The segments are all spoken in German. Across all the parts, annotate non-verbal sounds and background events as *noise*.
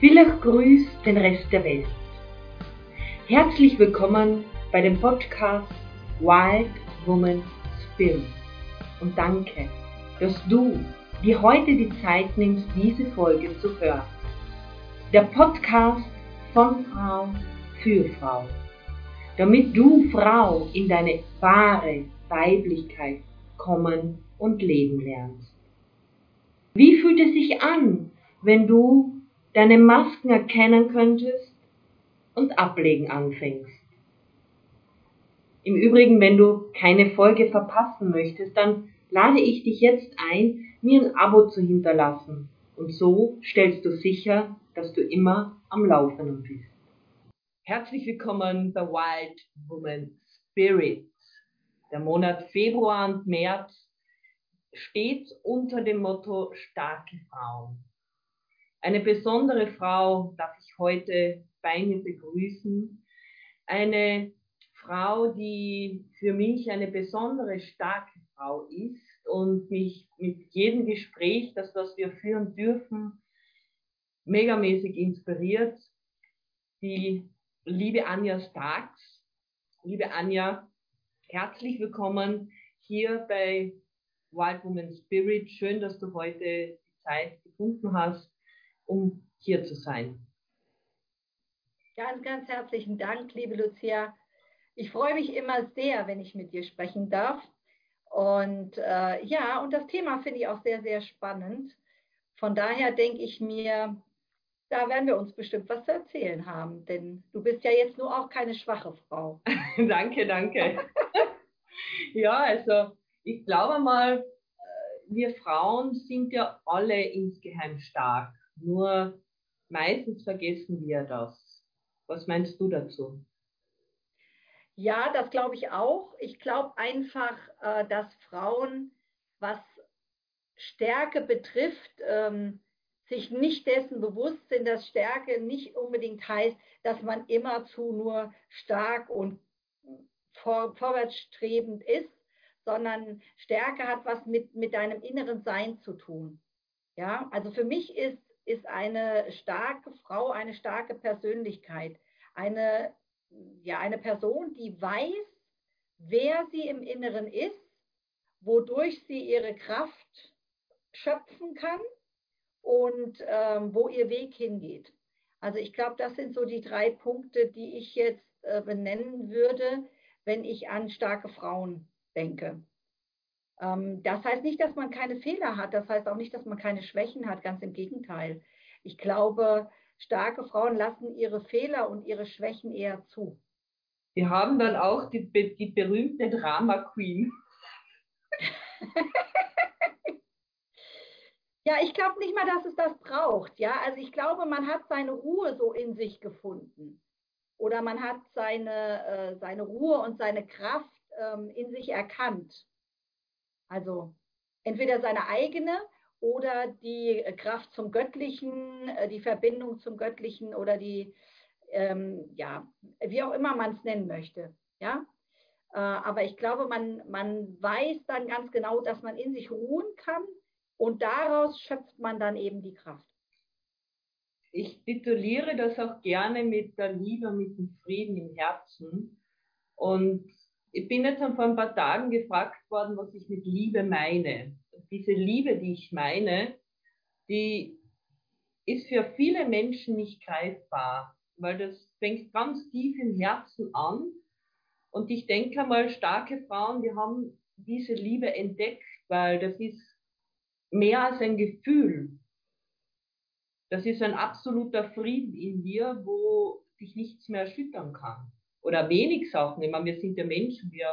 Villach grüßt den Rest der Welt. Herzlich willkommen bei dem Podcast Wild Woman Spirit. Und danke, dass du dir heute die Zeit nimmst, diese Folge zu hören. Der Podcast von Frau für Frau. Damit du Frau in deine wahre Weiblichkeit kommen und leben lernst. Wie fühlt es sich an, wenn du deine Masken erkennen könntest und ablegen anfängst? Im Übrigen, wenn du keine Folge verpassen möchtest, dann lade ich dich jetzt ein, mir ein Abo zu hinterlassen. Und so stellst du sicher, dass du immer am Laufenden bist. Herzlich willkommen bei Wild Woman Spirit. Der Monat Februar und März steht unter dem Motto starke Frauen. Eine besondere Frau darf ich heute bei mir begrüßen. Eine Frau, die für mich eine besondere starke Frau ist und mich mit jedem Gespräch, das was wir führen dürfen, megamäßig inspiriert. Die liebe Anja Starks. Liebe Anja, herzlich willkommen hier bei Wild Woman Spirit. Schön, dass du heute die Zeit gefunden hast, um hier zu sein. Ganz, ganz herzlichen Dank, liebe Lucia. Ich freue mich immer sehr, wenn ich mit dir sprechen darf. Und äh, ja, und das Thema finde ich auch sehr, sehr spannend. Von daher denke ich mir, da werden wir uns bestimmt was zu erzählen haben, denn du bist ja jetzt nur auch keine schwache Frau. *laughs* *laughs* danke, danke. *laughs* ja, also ich glaube mal, äh, wir Frauen sind ja alle insgeheim stark. Nur meistens vergessen wir das. Was meinst du dazu? Ja, das glaube ich auch. Ich glaube einfach, äh, dass Frauen, was Stärke betrifft, ähm, sich nicht dessen bewusst sind, dass Stärke nicht unbedingt heißt, dass man immerzu nur stark und vor, vorwärtsstrebend ist, sondern Stärke hat was mit, mit deinem inneren Sein zu tun. Ja, also für mich ist, ist eine starke Frau eine starke Persönlichkeit, eine, ja, eine Person, die weiß, wer sie im Inneren ist, wodurch sie ihre Kraft schöpfen kann und ähm, wo ihr Weg hingeht. Also ich glaube, das sind so die drei Punkte, die ich jetzt äh, benennen würde, wenn ich an starke Frauen denke. Ähm, das heißt nicht, dass man keine Fehler hat, das heißt auch nicht, dass man keine Schwächen hat, ganz im Gegenteil. Ich glaube, starke Frauen lassen ihre Fehler und ihre Schwächen eher zu. Wir haben dann auch die, die berühmte Drama Queen. *laughs* Ja, ich glaube nicht mal, dass es das braucht. Ja, also ich glaube, man hat seine Ruhe so in sich gefunden. Oder man hat seine, äh, seine Ruhe und seine Kraft ähm, in sich erkannt. Also entweder seine eigene oder die Kraft zum Göttlichen, äh, die Verbindung zum Göttlichen oder die, ähm, ja, wie auch immer man es nennen möchte. Ja, äh, aber ich glaube, man, man weiß dann ganz genau, dass man in sich ruhen kann und daraus schöpft man dann eben die Kraft. Ich tituliere das auch gerne mit der Liebe, mit dem Frieden im Herzen. Und ich bin jetzt vor ein paar Tagen gefragt worden, was ich mit Liebe meine. Diese Liebe, die ich meine, die ist für viele Menschen nicht greifbar, weil das fängt ganz tief im Herzen an. Und ich denke mal, starke Frauen, die haben diese Liebe entdeckt, weil das ist mehr als ein Gefühl. Das ist ein absoluter Frieden in dir, wo dich nichts mehr erschüttern kann. Oder wenig Sachen. Ich meine, wir sind ja Menschen, wir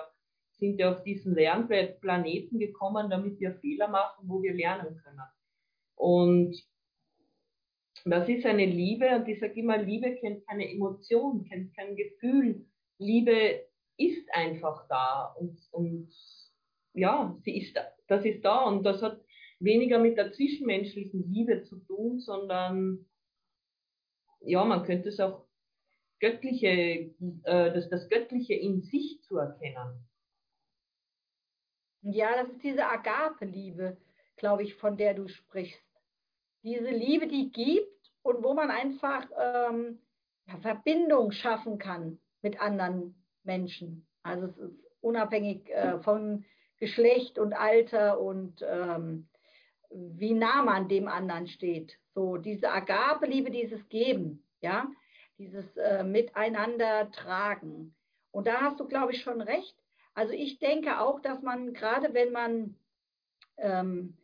sind ja auf diesen Lernplaneten gekommen, damit wir Fehler machen, wo wir lernen können. Und das ist eine Liebe, und ich sage immer, Liebe kennt keine Emotion, kennt kein Gefühl. Liebe ist einfach da und, und ja, sie ist, das ist da und das hat weniger mit der zwischenmenschlichen Liebe zu tun, sondern ja, man könnte es auch göttliche, äh, das, das Göttliche in sich zu erkennen. Ja, das ist diese Agape-Liebe, glaube ich, von der du sprichst. Diese Liebe, die gibt und wo man einfach ähm, Verbindung schaffen kann mit anderen Menschen. Also es ist unabhängig äh, von Geschlecht und Alter und ähm, wie nah man dem anderen steht. So diese Agabeliebe, dieses Geben, ja, dieses äh, Miteinander tragen. Und da hast du, glaube ich, schon recht. Also ich denke auch, dass man gerade wenn man ähm,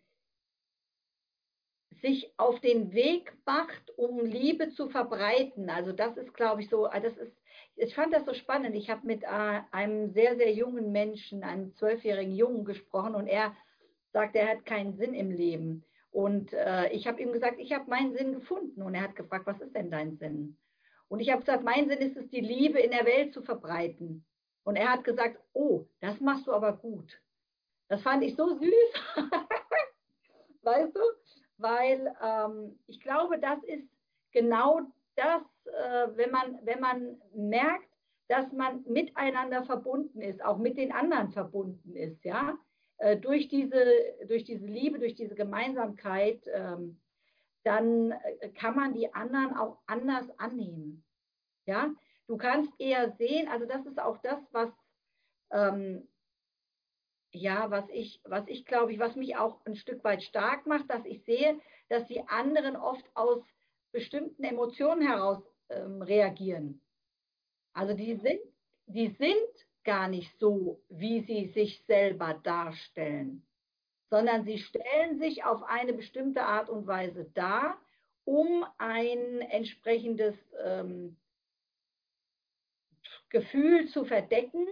sich auf den Weg macht, um Liebe zu verbreiten. Also das ist, glaube ich, so, das ist, ich fand das so spannend. Ich habe mit äh, einem sehr, sehr jungen Menschen, einem zwölfjährigen Jungen gesprochen und er sagt, er hat keinen Sinn im Leben. Und äh, ich habe ihm gesagt, ich habe meinen Sinn gefunden. Und er hat gefragt, was ist denn dein Sinn? Und ich habe gesagt, mein Sinn ist es, die Liebe in der Welt zu verbreiten. Und er hat gesagt, oh, das machst du aber gut. Das fand ich so süß. *laughs* weißt du? weil ähm, ich glaube, das ist genau das, äh, wenn, man, wenn man merkt, dass man miteinander verbunden ist, auch mit den anderen verbunden ist, ja, äh, durch, diese, durch diese Liebe, durch diese Gemeinsamkeit, ähm, dann äh, kann man die anderen auch anders annehmen. Ja, du kannst eher sehen, also das ist auch das, was ähm, ja, was ich, was ich glaube ich, was mich auch ein Stück weit stark macht, dass ich sehe, dass die anderen oft aus bestimmten Emotionen heraus ähm, reagieren. Also die sind, die sind gar nicht so, wie sie sich selber darstellen, sondern sie stellen sich auf eine bestimmte Art und Weise dar, um ein entsprechendes ähm, Gefühl zu verdecken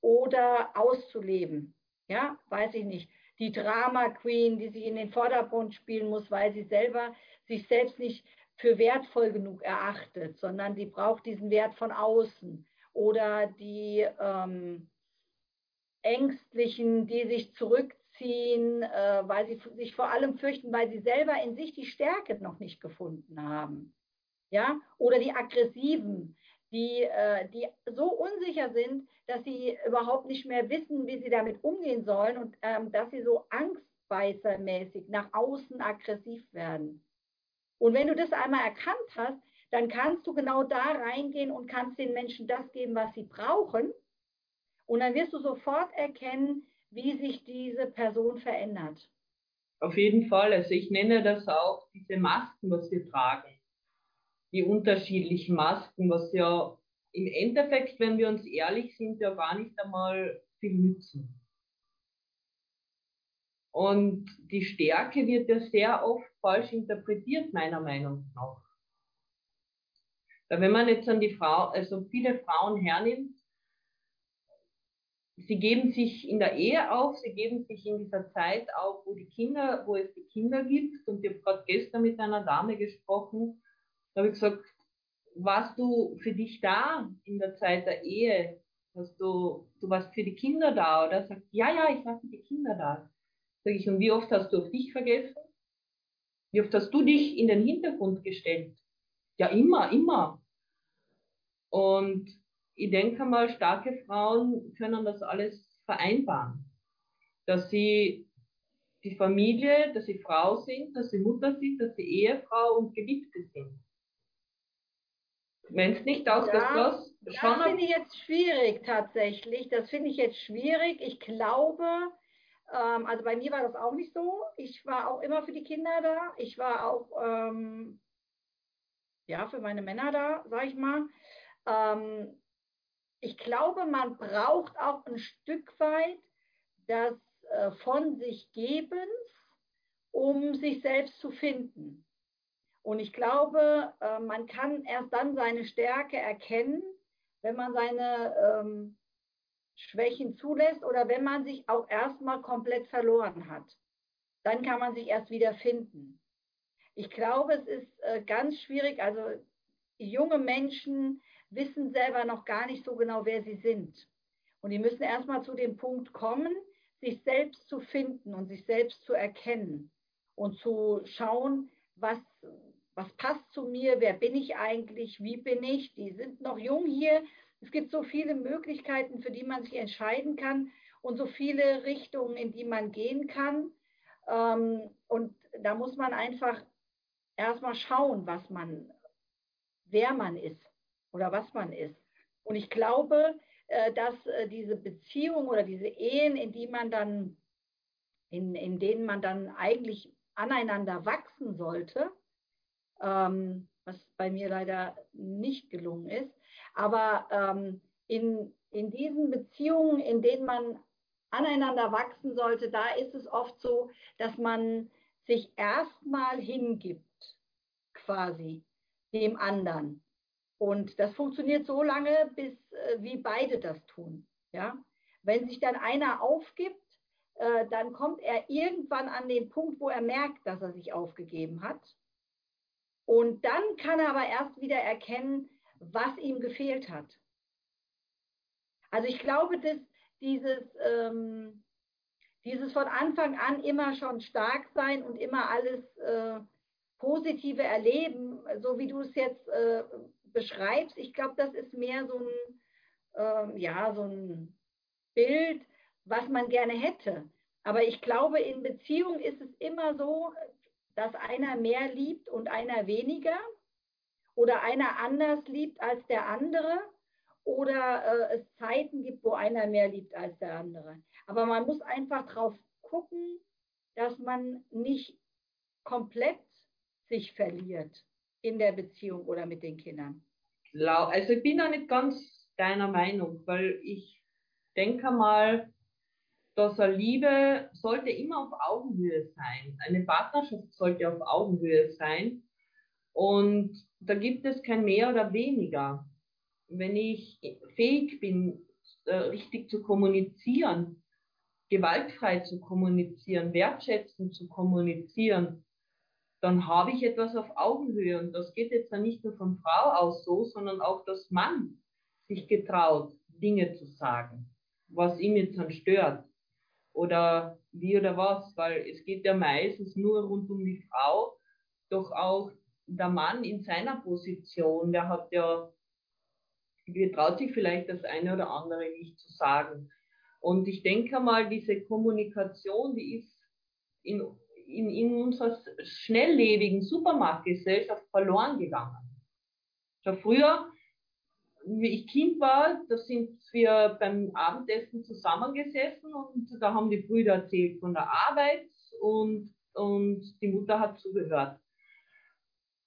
oder auszuleben ja, weiß ich nicht, die Drama Queen, die sich in den Vordergrund spielen muss, weil sie selber sich selbst nicht für wertvoll genug erachtet, sondern sie braucht diesen Wert von außen. Oder die ähm, Ängstlichen, die sich zurückziehen, äh, weil sie sich vor allem fürchten, weil sie selber in sich die Stärke noch nicht gefunden haben. Ja? Oder die Aggressiven, die, äh, die so unsicher sind, dass sie überhaupt nicht mehr wissen, wie sie damit umgehen sollen und ähm, dass sie so angstbeißermäßig nach außen aggressiv werden. Und wenn du das einmal erkannt hast, dann kannst du genau da reingehen und kannst den Menschen das geben, was sie brauchen. Und dann wirst du sofort erkennen, wie sich diese Person verändert. Auf jeden Fall. Also ich nenne das auch diese Masken, was wir tragen die unterschiedlichen Masken, was ja im Endeffekt, wenn wir uns ehrlich sind, ja gar nicht einmal viel nützen. Und die Stärke wird ja sehr oft falsch interpretiert, meiner Meinung nach. Weil wenn man jetzt an die Frau, also viele Frauen hernimmt, sie geben sich in der Ehe auf, sie geben sich in dieser Zeit auf, wo die Kinder, wo es die Kinder gibt. Und ich habe gerade gestern mit einer Dame gesprochen, da habe ich gesagt, warst du für dich da in der Zeit der Ehe? Hast du, du warst für die Kinder da, oder? Sagt, ja, ja, ich war für die Kinder da. Sag ich, und wie oft hast du auf dich vergessen? Wie oft hast du dich in den Hintergrund gestellt? Ja, immer, immer. Und ich denke mal, starke Frauen können das alles vereinbaren. Dass sie die Familie, dass sie Frau sind, dass sie Mutter sind, dass sie Ehefrau und Geliebte sind. Wenn es nicht aus ja, das. Das finde ich jetzt schwierig tatsächlich. Das finde ich jetzt schwierig. Ich glaube, ähm, also bei mir war das auch nicht so. Ich war auch immer für die Kinder da. Ich war auch ähm, ja für meine Männer da, sag ich mal. Ähm, ich glaube, man braucht auch ein Stück weit das äh, von sich Gebens, um sich selbst zu finden. Und ich glaube, äh, man kann erst dann seine Stärke erkennen, wenn man seine ähm, Schwächen zulässt oder wenn man sich auch erstmal komplett verloren hat. Dann kann man sich erst wieder finden. Ich glaube, es ist äh, ganz schwierig. Also junge Menschen wissen selber noch gar nicht so genau, wer sie sind. Und die müssen erstmal zu dem Punkt kommen, sich selbst zu finden und sich selbst zu erkennen und zu schauen, was, was passt zu mir, wer bin ich eigentlich, wie bin ich. Die sind noch jung hier. Es gibt so viele Möglichkeiten, für die man sich entscheiden kann und so viele Richtungen, in die man gehen kann. Ähm, und da muss man einfach erstmal schauen, was man, wer man ist oder was man ist. Und ich glaube, äh, dass äh, diese Beziehung oder diese Ehen, in die man dann, in, in denen man dann eigentlich aneinander wachsen sollte, ähm, was bei mir leider nicht gelungen ist, aber ähm, in, in diesen Beziehungen, in denen man aneinander wachsen sollte, da ist es oft so, dass man sich erstmal hingibt, quasi dem anderen. Und das funktioniert so lange, bis äh, wie beide das tun. Ja? Wenn sich dann einer aufgibt, äh, dann kommt er irgendwann an den Punkt, wo er merkt, dass er sich aufgegeben hat. Und dann kann er aber erst wieder erkennen, was ihm gefehlt hat. Also ich glaube, dass dieses, ähm, dieses von Anfang an immer schon stark sein und immer alles äh, Positive erleben, so wie du es jetzt äh, beschreibst, ich glaube, das ist mehr so ein, äh, ja, so ein Bild, was man gerne hätte. Aber ich glaube, in Beziehung ist es immer so, dass einer mehr liebt und einer weniger oder einer anders liebt als der andere oder äh, es Zeiten gibt, wo einer mehr liebt als der andere. Aber man muss einfach drauf gucken, dass man nicht komplett sich verliert in der Beziehung oder mit den Kindern. Also ich bin da nicht ganz deiner Meinung, weil ich denke mal, dass eine Liebe sollte immer auf Augenhöhe sein. Eine Partnerschaft sollte auf Augenhöhe sein. Und da gibt es kein mehr oder weniger wenn ich fähig bin, äh, richtig zu kommunizieren, gewaltfrei zu kommunizieren, wertschätzend zu kommunizieren, dann habe ich etwas auf Augenhöhe. Und das geht jetzt dann nicht nur von Frau aus so, sondern auch, dass Mann sich getraut, Dinge zu sagen, was ihm jetzt dann stört. Oder wie oder was, weil es geht ja meistens nur rund um die Frau, doch auch der Mann in seiner Position, der hat ja traut sich vielleicht das eine oder andere nicht zu sagen. Und ich denke mal, diese Kommunikation, die ist in, in, in unserer schnelllebigen Supermarktgesellschaft verloren gegangen. Schon früher, wie ich Kind war, da sind wir beim Abendessen zusammengesessen und da haben die Brüder erzählt von der Arbeit und, und die Mutter hat zugehört.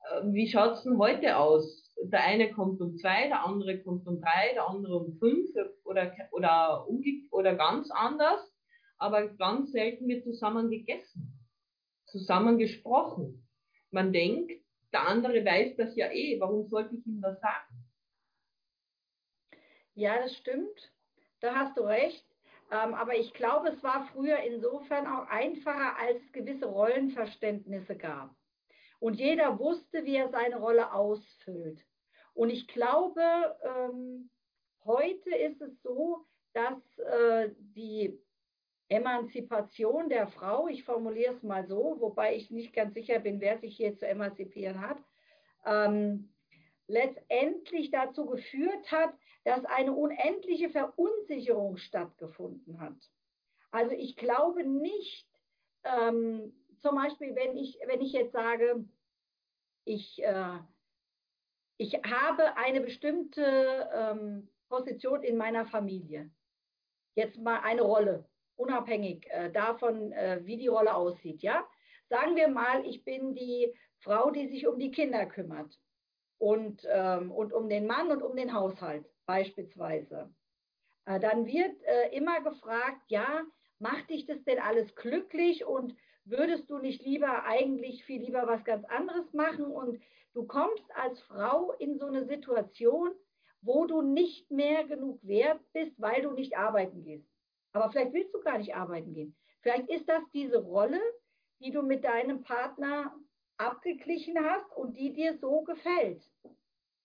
Äh, wie schaut es denn heute aus? der eine kommt um zwei, der andere kommt um drei, der andere um fünf oder, oder, oder ganz anders, aber ganz selten wird zusammen gegessen, zusammen gesprochen. Man denkt, der andere weiß das ja eh, warum sollte ich ihm das sagen? Ja, das stimmt, da hast du recht. Ähm, aber ich glaube, es war früher insofern auch einfacher, als es gewisse Rollenverständnisse gab. Und jeder wusste, wie er seine Rolle ausfüllt. Und ich glaube, ähm, heute ist es so, dass äh, die Emanzipation der Frau, ich formuliere es mal so, wobei ich nicht ganz sicher bin, wer sich hier zu emanzipieren hat, ähm, letztendlich dazu geführt hat, dass eine unendliche Verunsicherung stattgefunden hat. Also ich glaube nicht, ähm, zum Beispiel, wenn ich, wenn ich jetzt sage, ich, äh, ich habe eine bestimmte ähm, Position in meiner Familie. Jetzt mal eine Rolle, unabhängig äh, davon, äh, wie die Rolle aussieht. Ja? Sagen wir mal, ich bin die Frau, die sich um die Kinder kümmert und, ähm, und um den Mann und um den Haushalt beispielsweise. Äh, dann wird äh, immer gefragt, ja, macht dich das denn alles glücklich und würdest du nicht lieber eigentlich viel lieber was ganz anderes machen und Du kommst als Frau in so eine Situation, wo du nicht mehr genug wert bist, weil du nicht arbeiten gehst. Aber vielleicht willst du gar nicht arbeiten gehen. Vielleicht ist das diese Rolle, die du mit deinem Partner abgeglichen hast und die dir so gefällt.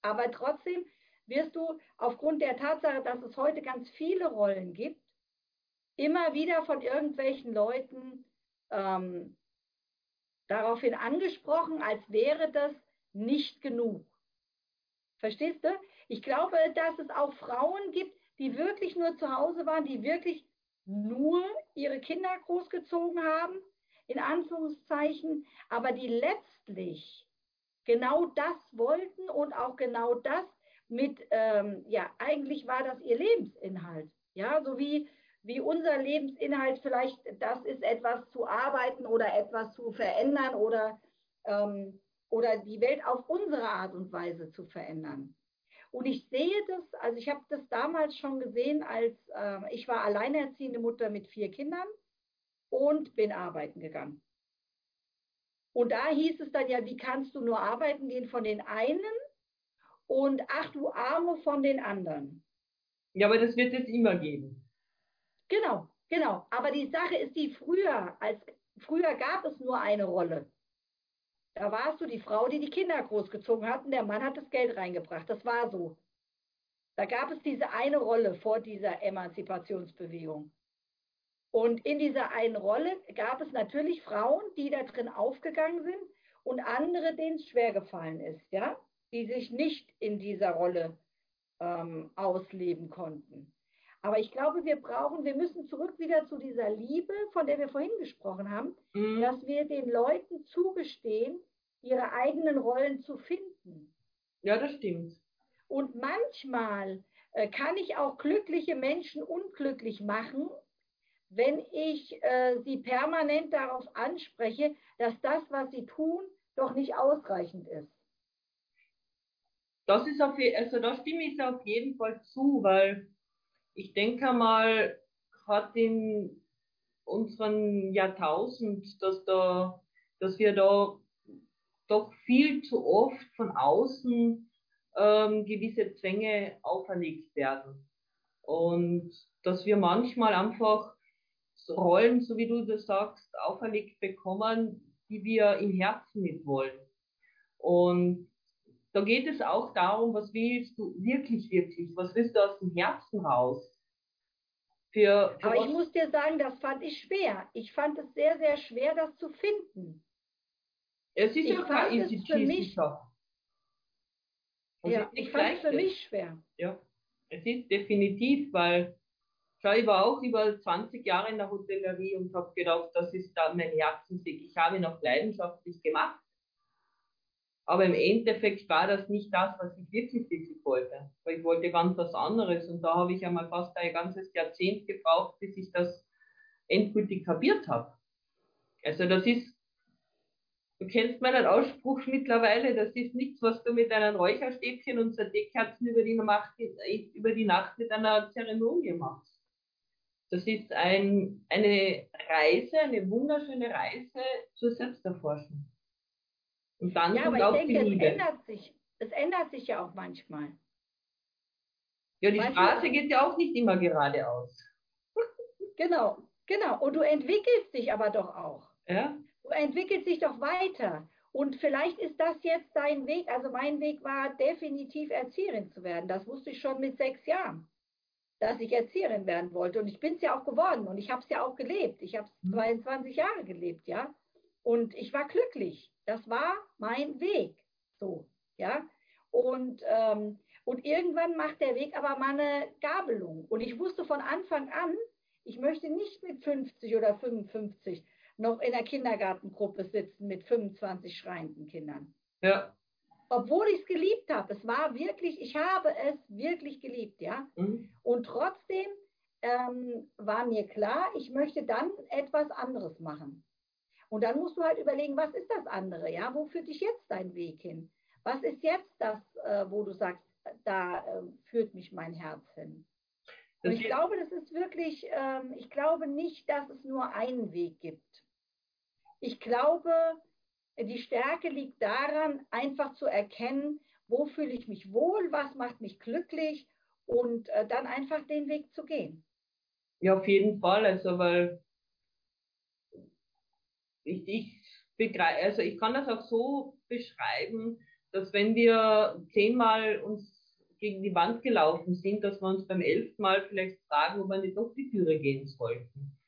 Aber trotzdem wirst du aufgrund der Tatsache, dass es heute ganz viele Rollen gibt, immer wieder von irgendwelchen Leuten ähm, daraufhin angesprochen, als wäre das nicht genug. Verstehst du? Ich glaube, dass es auch Frauen gibt, die wirklich nur zu Hause waren, die wirklich nur ihre Kinder großgezogen haben, in Anführungszeichen, aber die letztlich genau das wollten und auch genau das mit, ähm, ja, eigentlich war das ihr Lebensinhalt. Ja, so wie, wie unser Lebensinhalt vielleicht das ist, etwas zu arbeiten oder etwas zu verändern oder, ähm, oder die Welt auf unsere Art und Weise zu verändern. Und ich sehe das, also ich habe das damals schon gesehen, als äh, ich war alleinerziehende Mutter mit vier Kindern und bin arbeiten gegangen. Und da hieß es dann ja, wie kannst du nur arbeiten gehen von den einen und ach du Arme von den anderen. Ja, aber das wird es immer geben. Genau, genau. Aber die Sache ist die früher, als früher gab es nur eine Rolle. Da warst du die Frau, die die Kinder großgezogen hat und der Mann hat das Geld reingebracht. Das war so. Da gab es diese eine Rolle vor dieser Emanzipationsbewegung. Und in dieser einen Rolle gab es natürlich Frauen, die da drin aufgegangen sind und andere, denen es schwer gefallen ist, ja, die sich nicht in dieser Rolle ähm, ausleben konnten. Aber ich glaube, wir brauchen, wir müssen zurück wieder zu dieser Liebe, von der wir vorhin gesprochen haben, mhm. dass wir den Leuten zugestehen, ihre eigenen Rollen zu finden. Ja, das stimmt. Und manchmal äh, kann ich auch glückliche Menschen unglücklich machen, wenn ich äh, sie permanent darauf anspreche, dass das, was sie tun, doch nicht ausreichend ist. Das ist auf, also da stimme ich auf jeden Fall zu, weil ich denke mal, hat in unserem Jahrtausend, dass da, dass wir da doch viel zu oft von außen ähm, gewisse Zwänge auferlegt werden. Und dass wir manchmal einfach Rollen, so wie du das sagst, auferlegt bekommen, die wir im Herzen nicht wollen. Und da geht es auch darum, was willst du wirklich, wirklich, was willst du aus dem Herzen raus? Für, für Aber ich muss dir sagen, das fand ich schwer. Ich fand es sehr, sehr schwer, das zu finden. Es ist ich ja kein Institut. Ja, ich fand es für mich schwer. Ja, es ist definitiv, weil Schau, ich war auch über 20 Jahre in der Hotellerie und habe gedacht, das ist da mein Herzensweg. Ich habe ihn auch leidenschaftlich gemacht. Aber im Endeffekt war das nicht das, was ich wirklich, wirklich wollte. Weil ich wollte ganz was anderes. Und da habe ich einmal fast ein ganzes Jahrzehnt gebraucht, bis ich das endgültig kapiert habe. Also das ist, du kennst meinen Ausspruch mittlerweile, das ist nichts, was du mit einem Räucherstäbchen und Zerdeckkerzen über die, Nacht, über die Nacht mit einer Zeremonie machst. Das ist ein, eine Reise, eine wunderschöne Reise zur Selbsterforschung. Und dann ja, aber ich denke, es ändert sich. Es ändert sich ja auch manchmal. Ja, die weißt Straße geht ja auch nicht immer geradeaus. *laughs* Genau, genau. Und du entwickelst dich aber doch auch. Ja. Du entwickelst dich doch weiter. Und vielleicht ist das jetzt dein Weg. Also mein Weg war definitiv Erzieherin zu werden. Das wusste ich schon mit sechs Jahren dass ich Erzieherin werden wollte. Und ich bin es ja auch geworden und ich habe es ja auch gelebt. Ich habe es 22 Jahre gelebt, ja. Und ich war glücklich. Das war mein Weg. So, ja. Und, ähm, und irgendwann macht der Weg aber mal eine Gabelung. Und ich wusste von Anfang an, ich möchte nicht mit 50 oder 55 noch in der Kindergartengruppe sitzen mit 25 schreienden Kindern. Ja obwohl ich es geliebt habe. Es war wirklich, ich habe es wirklich geliebt, ja. Mhm. Und trotzdem ähm, war mir klar, ich möchte dann etwas anderes machen. Und dann musst du halt überlegen, was ist das andere, ja? Wo führt dich jetzt dein Weg hin? Was ist jetzt das, äh, wo du sagst, da äh, führt mich mein Herz hin? Und ich glaube, das ist wirklich, ähm, ich glaube nicht, dass es nur einen Weg gibt. Ich glaube, die Stärke liegt daran, einfach zu erkennen, wo fühle ich mich wohl, was macht mich glücklich und äh, dann einfach den Weg zu gehen. Ja, auf jeden Fall. Also, weil ich, ich also ich kann das auch so beschreiben, dass wenn wir zehnmal uns gegen die Wand gelaufen sind, dass wir uns beim elften Mal vielleicht fragen, ob wir nicht doch die Türe gehen sollten.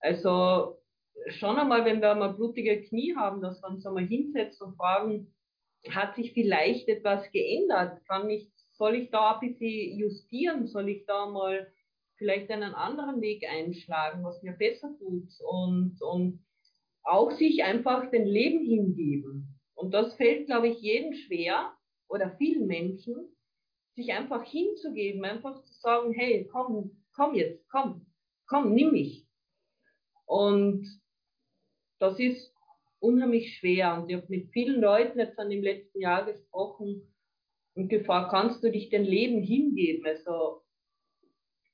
Also schon einmal, wenn wir mal blutige Knie haben, dass wir uns einmal hinsetzen und fragen, hat sich vielleicht etwas geändert? Kann ich, soll ich da ein bisschen justieren? Soll ich da mal vielleicht einen anderen Weg einschlagen, was mir besser tut? Und, und auch sich einfach dem Leben hingeben. Und das fällt, glaube ich, jedem schwer oder vielen Menschen, sich einfach hinzugeben, einfach zu sagen, hey, komm, komm jetzt, komm, komm, nimm mich. Und das ist unheimlich schwer. Und ich habe mit vielen Leuten jetzt dann im letzten Jahr gesprochen und gefragt, kannst du dich dem Leben hingeben? Also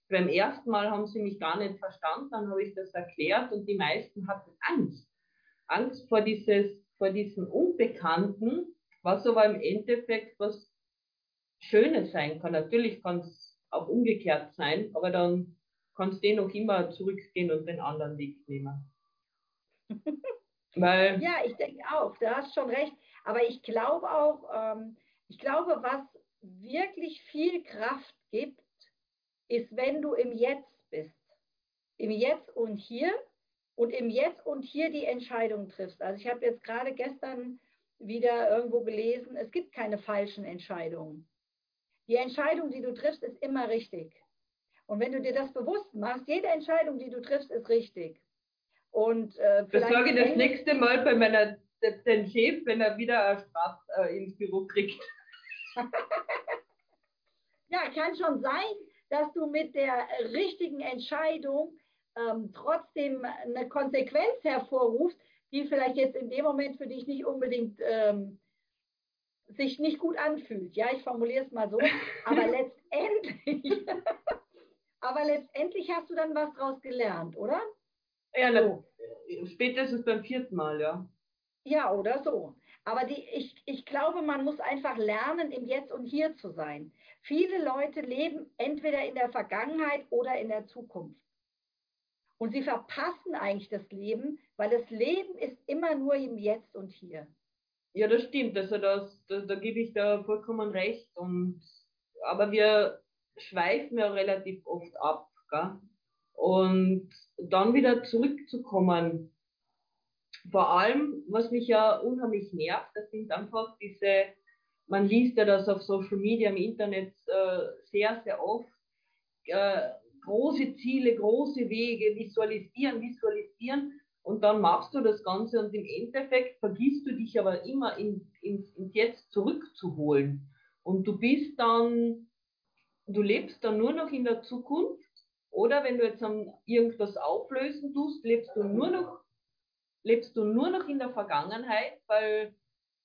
beim ersten Mal haben sie mich gar nicht verstanden, dann habe ich das erklärt und die meisten hatten Angst. Angst vor dieses, vor diesem Unbekannten, was aber im Endeffekt was Schönes sein kann. Natürlich kann es auch umgekehrt sein, aber dann kannst du noch immer zurückgehen und den anderen Weg nehmen. *laughs* Weil, ja, ich denke auch, du hast schon recht. Aber ich glaube auch, ähm, ich glaube, was wirklich viel Kraft gibt, ist, wenn du im Jetzt bist. Im Jetzt und hier und im Jetzt und hier die Entscheidung triffst. Also ich habe jetzt gerade gestern wieder irgendwo gelesen, es gibt keine falschen Entscheidungen. Die Entscheidung, die du triffst, ist immer richtig. Und wenn du dir das bewusst machst, jede Entscheidung, die du triffst, ist richtig. Und, äh, das sage ich das nächste Mal bei meiner den Chef, wenn er wieder eine Strafe äh, ins Büro kriegt. *laughs* ja, kann schon sein, dass du mit der richtigen Entscheidung ähm, trotzdem eine Konsequenz hervorrufst, die vielleicht jetzt in dem Moment für dich nicht unbedingt ähm, sich nicht gut anfühlt. Ja, ich formuliere es mal so. Aber *laughs* letztendlich, *laughs* aber letztendlich hast du dann was draus gelernt, oder? Ja, so. spätestens beim vierten Mal, ja. Ja, oder so. Aber die, ich, ich glaube, man muss einfach lernen, im Jetzt und Hier zu sein. Viele Leute leben entweder in der Vergangenheit oder in der Zukunft. Und sie verpassen eigentlich das Leben, weil das Leben ist immer nur im Jetzt und Hier. Ja, das stimmt. Also das, da, da gebe ich da vollkommen recht. Und, aber wir schweifen ja relativ oft ab. Gell? Und dann wieder zurückzukommen vor allem, was mich ja unheimlich nervt, das sind einfach diese, man liest ja das auf Social Media, im Internet äh, sehr, sehr oft, äh, große Ziele, große Wege, visualisieren, visualisieren und dann machst du das Ganze und im Endeffekt vergisst du dich aber immer in, in, ins Jetzt zurückzuholen. Und du bist dann, du lebst dann nur noch in der Zukunft oder wenn du jetzt irgendwas auflösen tust, lebst du nur noch lebst du nur noch in der Vergangenheit, weil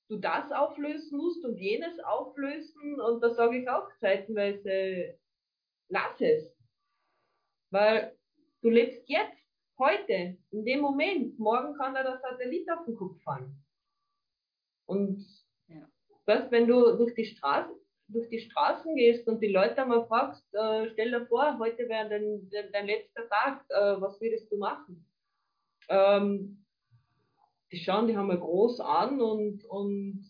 du das auflösen musst und jenes auflösen. Und da sage ich auch zeitenweise, lass es. Weil du lebst jetzt, heute, in dem Moment. Morgen kann da der Satellit auf den Kopf fallen. Und ja. was, wenn du durch die Straße durch die Straßen gehst und die Leute einmal fragst, äh, stell dir vor, heute wäre dein, dein, dein letzter Tag, äh, was würdest du machen? Ähm, die schauen, die haben wir groß an und, und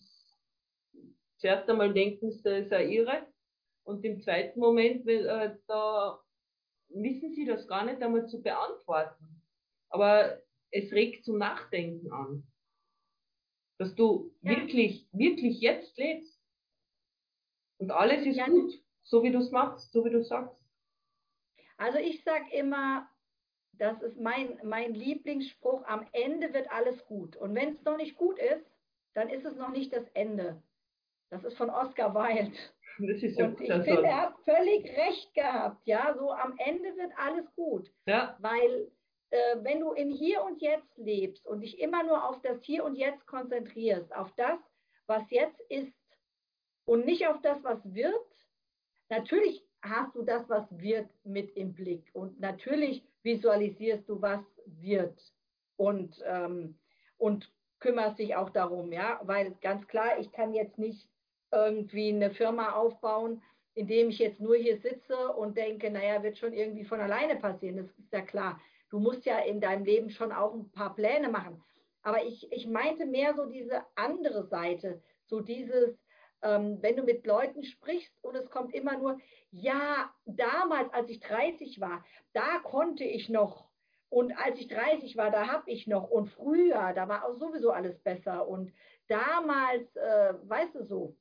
zuerst einmal denken sie, das ist ja irre. Und im zweiten Moment, äh, da wissen sie das gar nicht einmal zu beantworten. Aber es regt zum Nachdenken an. Dass du ja. wirklich, wirklich jetzt lebst. Und alles ist ja. gut, so wie du es machst, so wie du sagst. Also ich sage immer, das ist mein, mein Lieblingsspruch, am Ende wird alles gut. Und wenn es noch nicht gut ist, dann ist es noch nicht das Ende. Das ist von Oscar Wilde. Das ist ja und ich finde, er hat völlig recht gehabt. Ja, so am Ende wird alles gut. Ja. Weil äh, wenn du in Hier und Jetzt lebst und dich immer nur auf das Hier und Jetzt konzentrierst, auf das, was jetzt ist und nicht auf das, was wird, natürlich hast du das, was wird, mit im Blick. Und natürlich visualisierst du, was wird und, ähm, und kümmerst dich auch darum, ja, weil ganz klar, ich kann jetzt nicht irgendwie eine Firma aufbauen, indem ich jetzt nur hier sitze und denke, naja, wird schon irgendwie von alleine passieren, das ist ja klar. Du musst ja in deinem Leben schon auch ein paar Pläne machen. Aber ich, ich meinte mehr so diese andere Seite, so dieses, ähm, wenn du mit Leuten sprichst und es kommt immer nur, ja, damals, als ich 30 war, da konnte ich noch. Und als ich 30 war, da habe ich noch. Und früher, da war auch sowieso alles besser. Und damals, äh, weißt du so.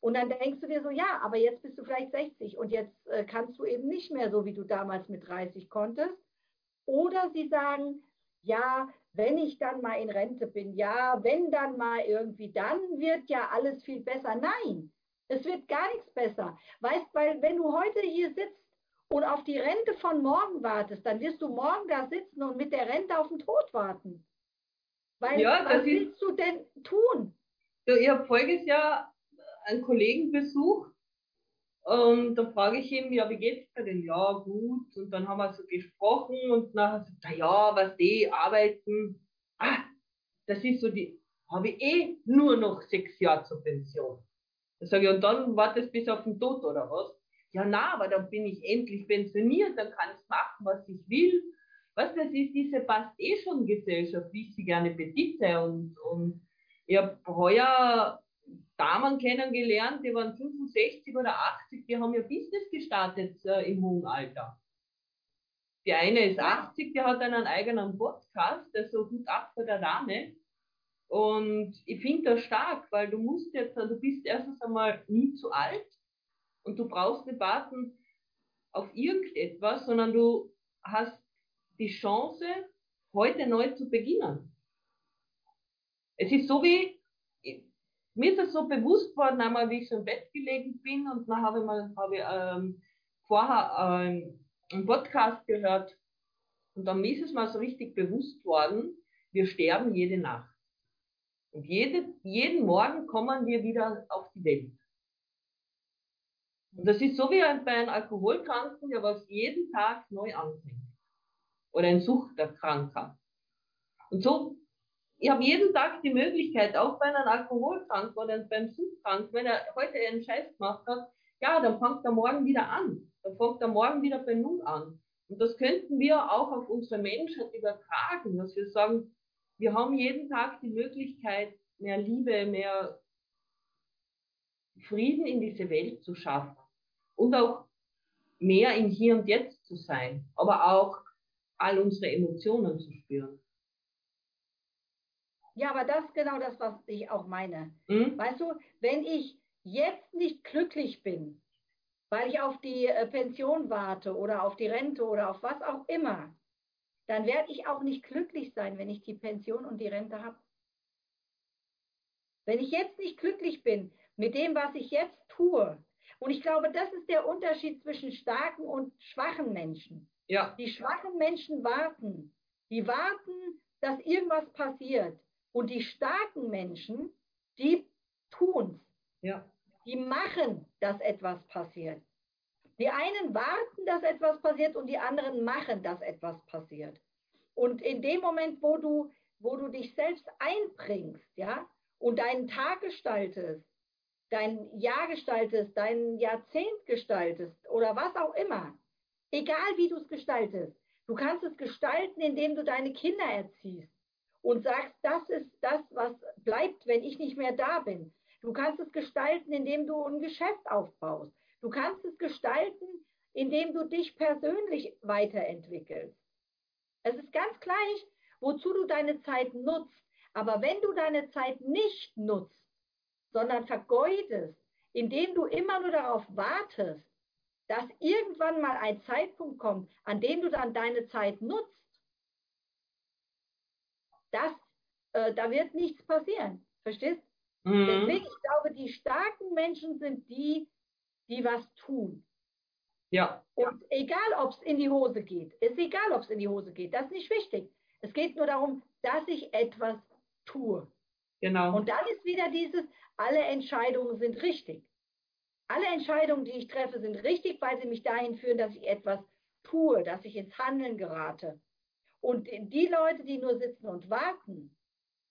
Und dann denkst du dir so, ja, aber jetzt bist du vielleicht 60 und jetzt äh, kannst du eben nicht mehr so, wie du damals mit 30 konntest. Oder sie sagen, ja, wenn ich dann mal in Rente bin, ja, wenn dann mal irgendwie, dann wird ja alles viel besser. Nein, es wird gar nichts besser. Weißt, weil wenn du heute hier sitzt und auf die Rente von morgen wartest, dann wirst du morgen da sitzen und mit der Rente auf den Tod warten. Weil Ja, was willst du denn tun? Du, ich habe voriges Jahr einen Kollegen besucht und da frage ich ihn, ja, wie geht's dir denn? Ja, gut. Und dann haben wir so gesprochen und nachher sagt er, ja, was die arbeiten. Ah, das ist so die, habe ich eh nur noch sechs Jahre zur Pension. Da sage ich, und dann wartest bis auf den Tod oder was? Ja, na, aber dann bin ich endlich pensioniert, dann kann ich machen, was ich will. Was das ist, diese passt eh schon Gesellschaft, wie ich sie gerne besitze und, und ich habe heuer Damen kennengelernt, die waren 65 oder 80, die haben ihr Business gestartet äh, im hohen Alter. Die eine ist 80, die hat einen eigenen Podcast, der so gut ab vor der Dame. Und ich finde das stark, weil du musst jetzt, du bist erstens einmal nie zu alt und du brauchst nicht warten auf irgendetwas, sondern du hast die Chance, heute neu zu beginnen. Es ist so wie, mir ist es so bewusst worden, einmal wie ich so im Bett gelegen bin und dann habe ich mal habe ich, ähm, vorher ähm, einen Podcast gehört und dann ist es mal so richtig bewusst worden, wir sterben jede Nacht. Und jede, jeden Morgen kommen wir wieder auf die Welt. Und das ist so wie bei einem Alkoholkranken, der was jeden Tag neu anfängt. Oder ein Suchterkranker. Und so, ich habe jeden Tag die Möglichkeit, auch bei einem Alkoholkranken oder beim Suchtkranken, wenn er heute einen Scheiß gemacht hat, ja, dann fängt er morgen wieder an. Dann fängt er morgen wieder bei Null an. Und das könnten wir auch auf unsere Menschheit übertragen, dass wir sagen, wir haben jeden Tag die Möglichkeit, mehr Liebe, mehr Frieden in diese Welt zu schaffen und auch mehr im Hier und Jetzt zu sein, aber auch all unsere Emotionen zu spüren. Ja, aber das ist genau das, was ich auch meine. Hm? Weißt du, wenn ich jetzt nicht glücklich bin, weil ich auf die äh, Pension warte oder auf die Rente oder auf was auch immer, dann werde ich auch nicht glücklich sein, wenn ich die Pension und die Rente habe. Wenn ich jetzt nicht glücklich bin mit dem, was ich jetzt tue, und ich glaube, das ist der Unterschied zwischen starken und schwachen Menschen. Ja, Die schwachen Menschen warten. Die warten, dass irgendwas passiert. Und die starken Menschen, die tun's. ja, Die machen, dass etwas passiert. Die einen warten, dass etwas passiert und die anderen machen, dass etwas passiert. Und in dem Moment, wo du, wo du dich selbst einbringst, ja, und deinen Tag gestaltest, dein Jahr gestaltest, dein Jahrzehnt gestaltest oder was auch immer, egal wie du es gestaltest, du kannst es gestalten, indem du deine Kinder erziehst und sagst, das ist das, was bleibt, wenn ich nicht mehr da bin. Du kannst es gestalten, indem du ein Geschäft aufbaust. Du kannst es gestalten, indem du dich persönlich weiterentwickelst. Es ist ganz gleich, wozu du deine Zeit nutzt. Aber wenn du deine Zeit nicht nutzt, sondern vergeudest, indem du immer nur darauf wartest, dass irgendwann mal ein Zeitpunkt kommt, an dem du dann deine Zeit nutzt, das, äh, da wird nichts passieren. Verstehst? mhm. Deswegen, ich glaube, die starken Menschen sind die, die was tun. ja, Und egal, ob es in die Hose geht, ist egal, ob es in die Hose geht, das ist nicht wichtig. Es geht nur darum, dass ich etwas tue. genau. Und dann ist wieder dieses, alle Entscheidungen sind richtig. Alle Entscheidungen, die ich treffe, sind richtig, weil sie mich dahin führen, dass ich etwas tue, dass ich ins Handeln gerate. Und die Leute, die nur sitzen und warten,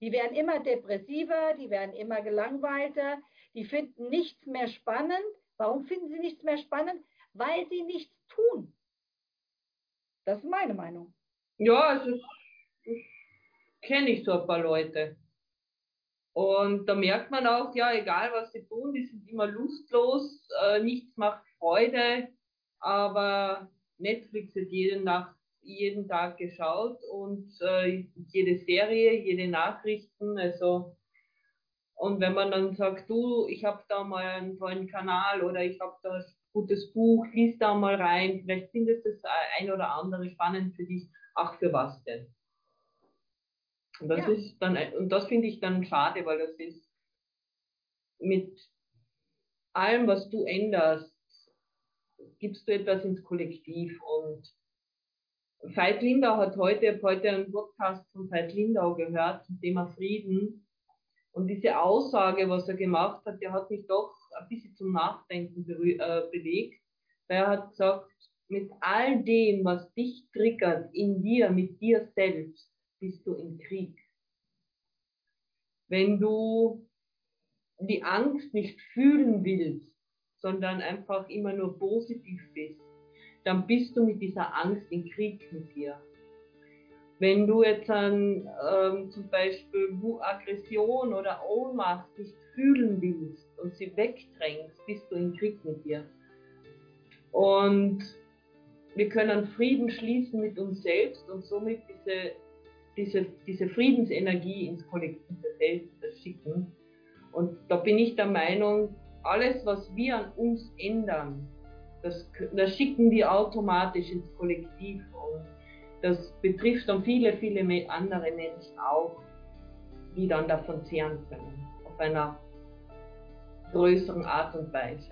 die werden immer depressiver, die werden immer gelangweilter, die finden nichts mehr spannend. Warum finden sie nichts mehr spannend? Weil sie nichts tun. Das ist meine Meinung. Ja, also das kenne ich so ein paar Leute. Und da merkt man auch, ja, egal was sie tun, die sind immer lustlos, äh, nichts macht Freude, aber Netflix wird jede Nacht, jeden Tag geschaut und äh, jede Serie, jede Nachrichten, also und wenn man dann sagt, du, ich habe da mal einen tollen Kanal oder ich habe da ein gutes Buch, lies da mal rein, vielleicht findest du das ein oder andere spannend für dich. Ach, für was denn? Und das ja. ist dann, und das finde ich dann schade, weil das ist mit allem, was du änderst, gibst du etwas ins Kollektiv und Veit Lindau hat heute, heute einen Podcast von Veit Lindau gehört zum Thema Frieden. Und diese Aussage, was er gemacht hat, der hat mich doch ein bisschen zum Nachdenken äh, bewegt. Weil er hat gesagt, mit all dem, was dich triggert in dir, mit dir selbst, bist du im Krieg. Wenn du die Angst nicht fühlen willst, sondern einfach immer nur positiv bist, dann bist du mit dieser Angst in Krieg mit dir. Wenn du jetzt dann ähm, zum Beispiel Aggression oder Ohnmacht nicht fühlen willst und sie wegdrängst, bist du in Krieg mit dir. Und wir können Frieden schließen mit uns selbst und somit diese, diese, diese Friedensenergie ins kollektive Feld schicken. Und da bin ich der Meinung, alles, was wir an uns ändern, das, das schicken wir automatisch ins Kollektiv und das betrifft dann viele, viele andere Menschen auch, die dann davon zehren können, auf einer größeren Art und Weise.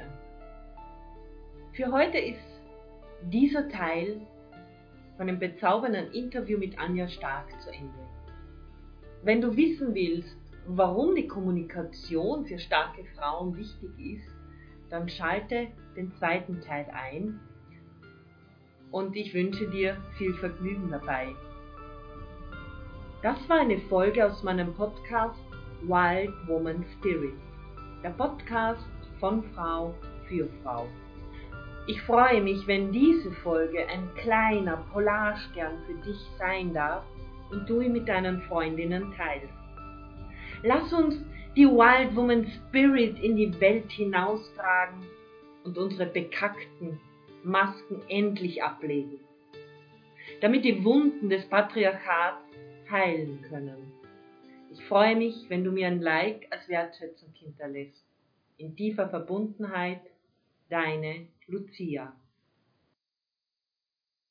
Für heute ist dieser Teil von dem bezaubernden Interview mit Anja Stark zu Ende. Wenn du wissen willst, warum die Kommunikation für starke Frauen wichtig ist, dann schalte den zweiten Teil ein und ich wünsche dir viel Vergnügen dabei. Das war eine Folge aus meinem Podcast Wild Woman Spirit, der Podcast von Frau für Frau. Ich freue mich, wenn diese Folge ein kleiner Polarstern für dich sein darf und du ihn mit deinen Freundinnen teilst. Lass uns die Wild Woman Spirit in die Welt hinaustragen und unsere bekackten Masken endlich ablegen, damit die Wunden des Patriarchats heilen können. Ich freue mich, wenn du mir ein Like als Wertschätzung hinterlässt. In tiefer Verbundenheit, deine Lucia.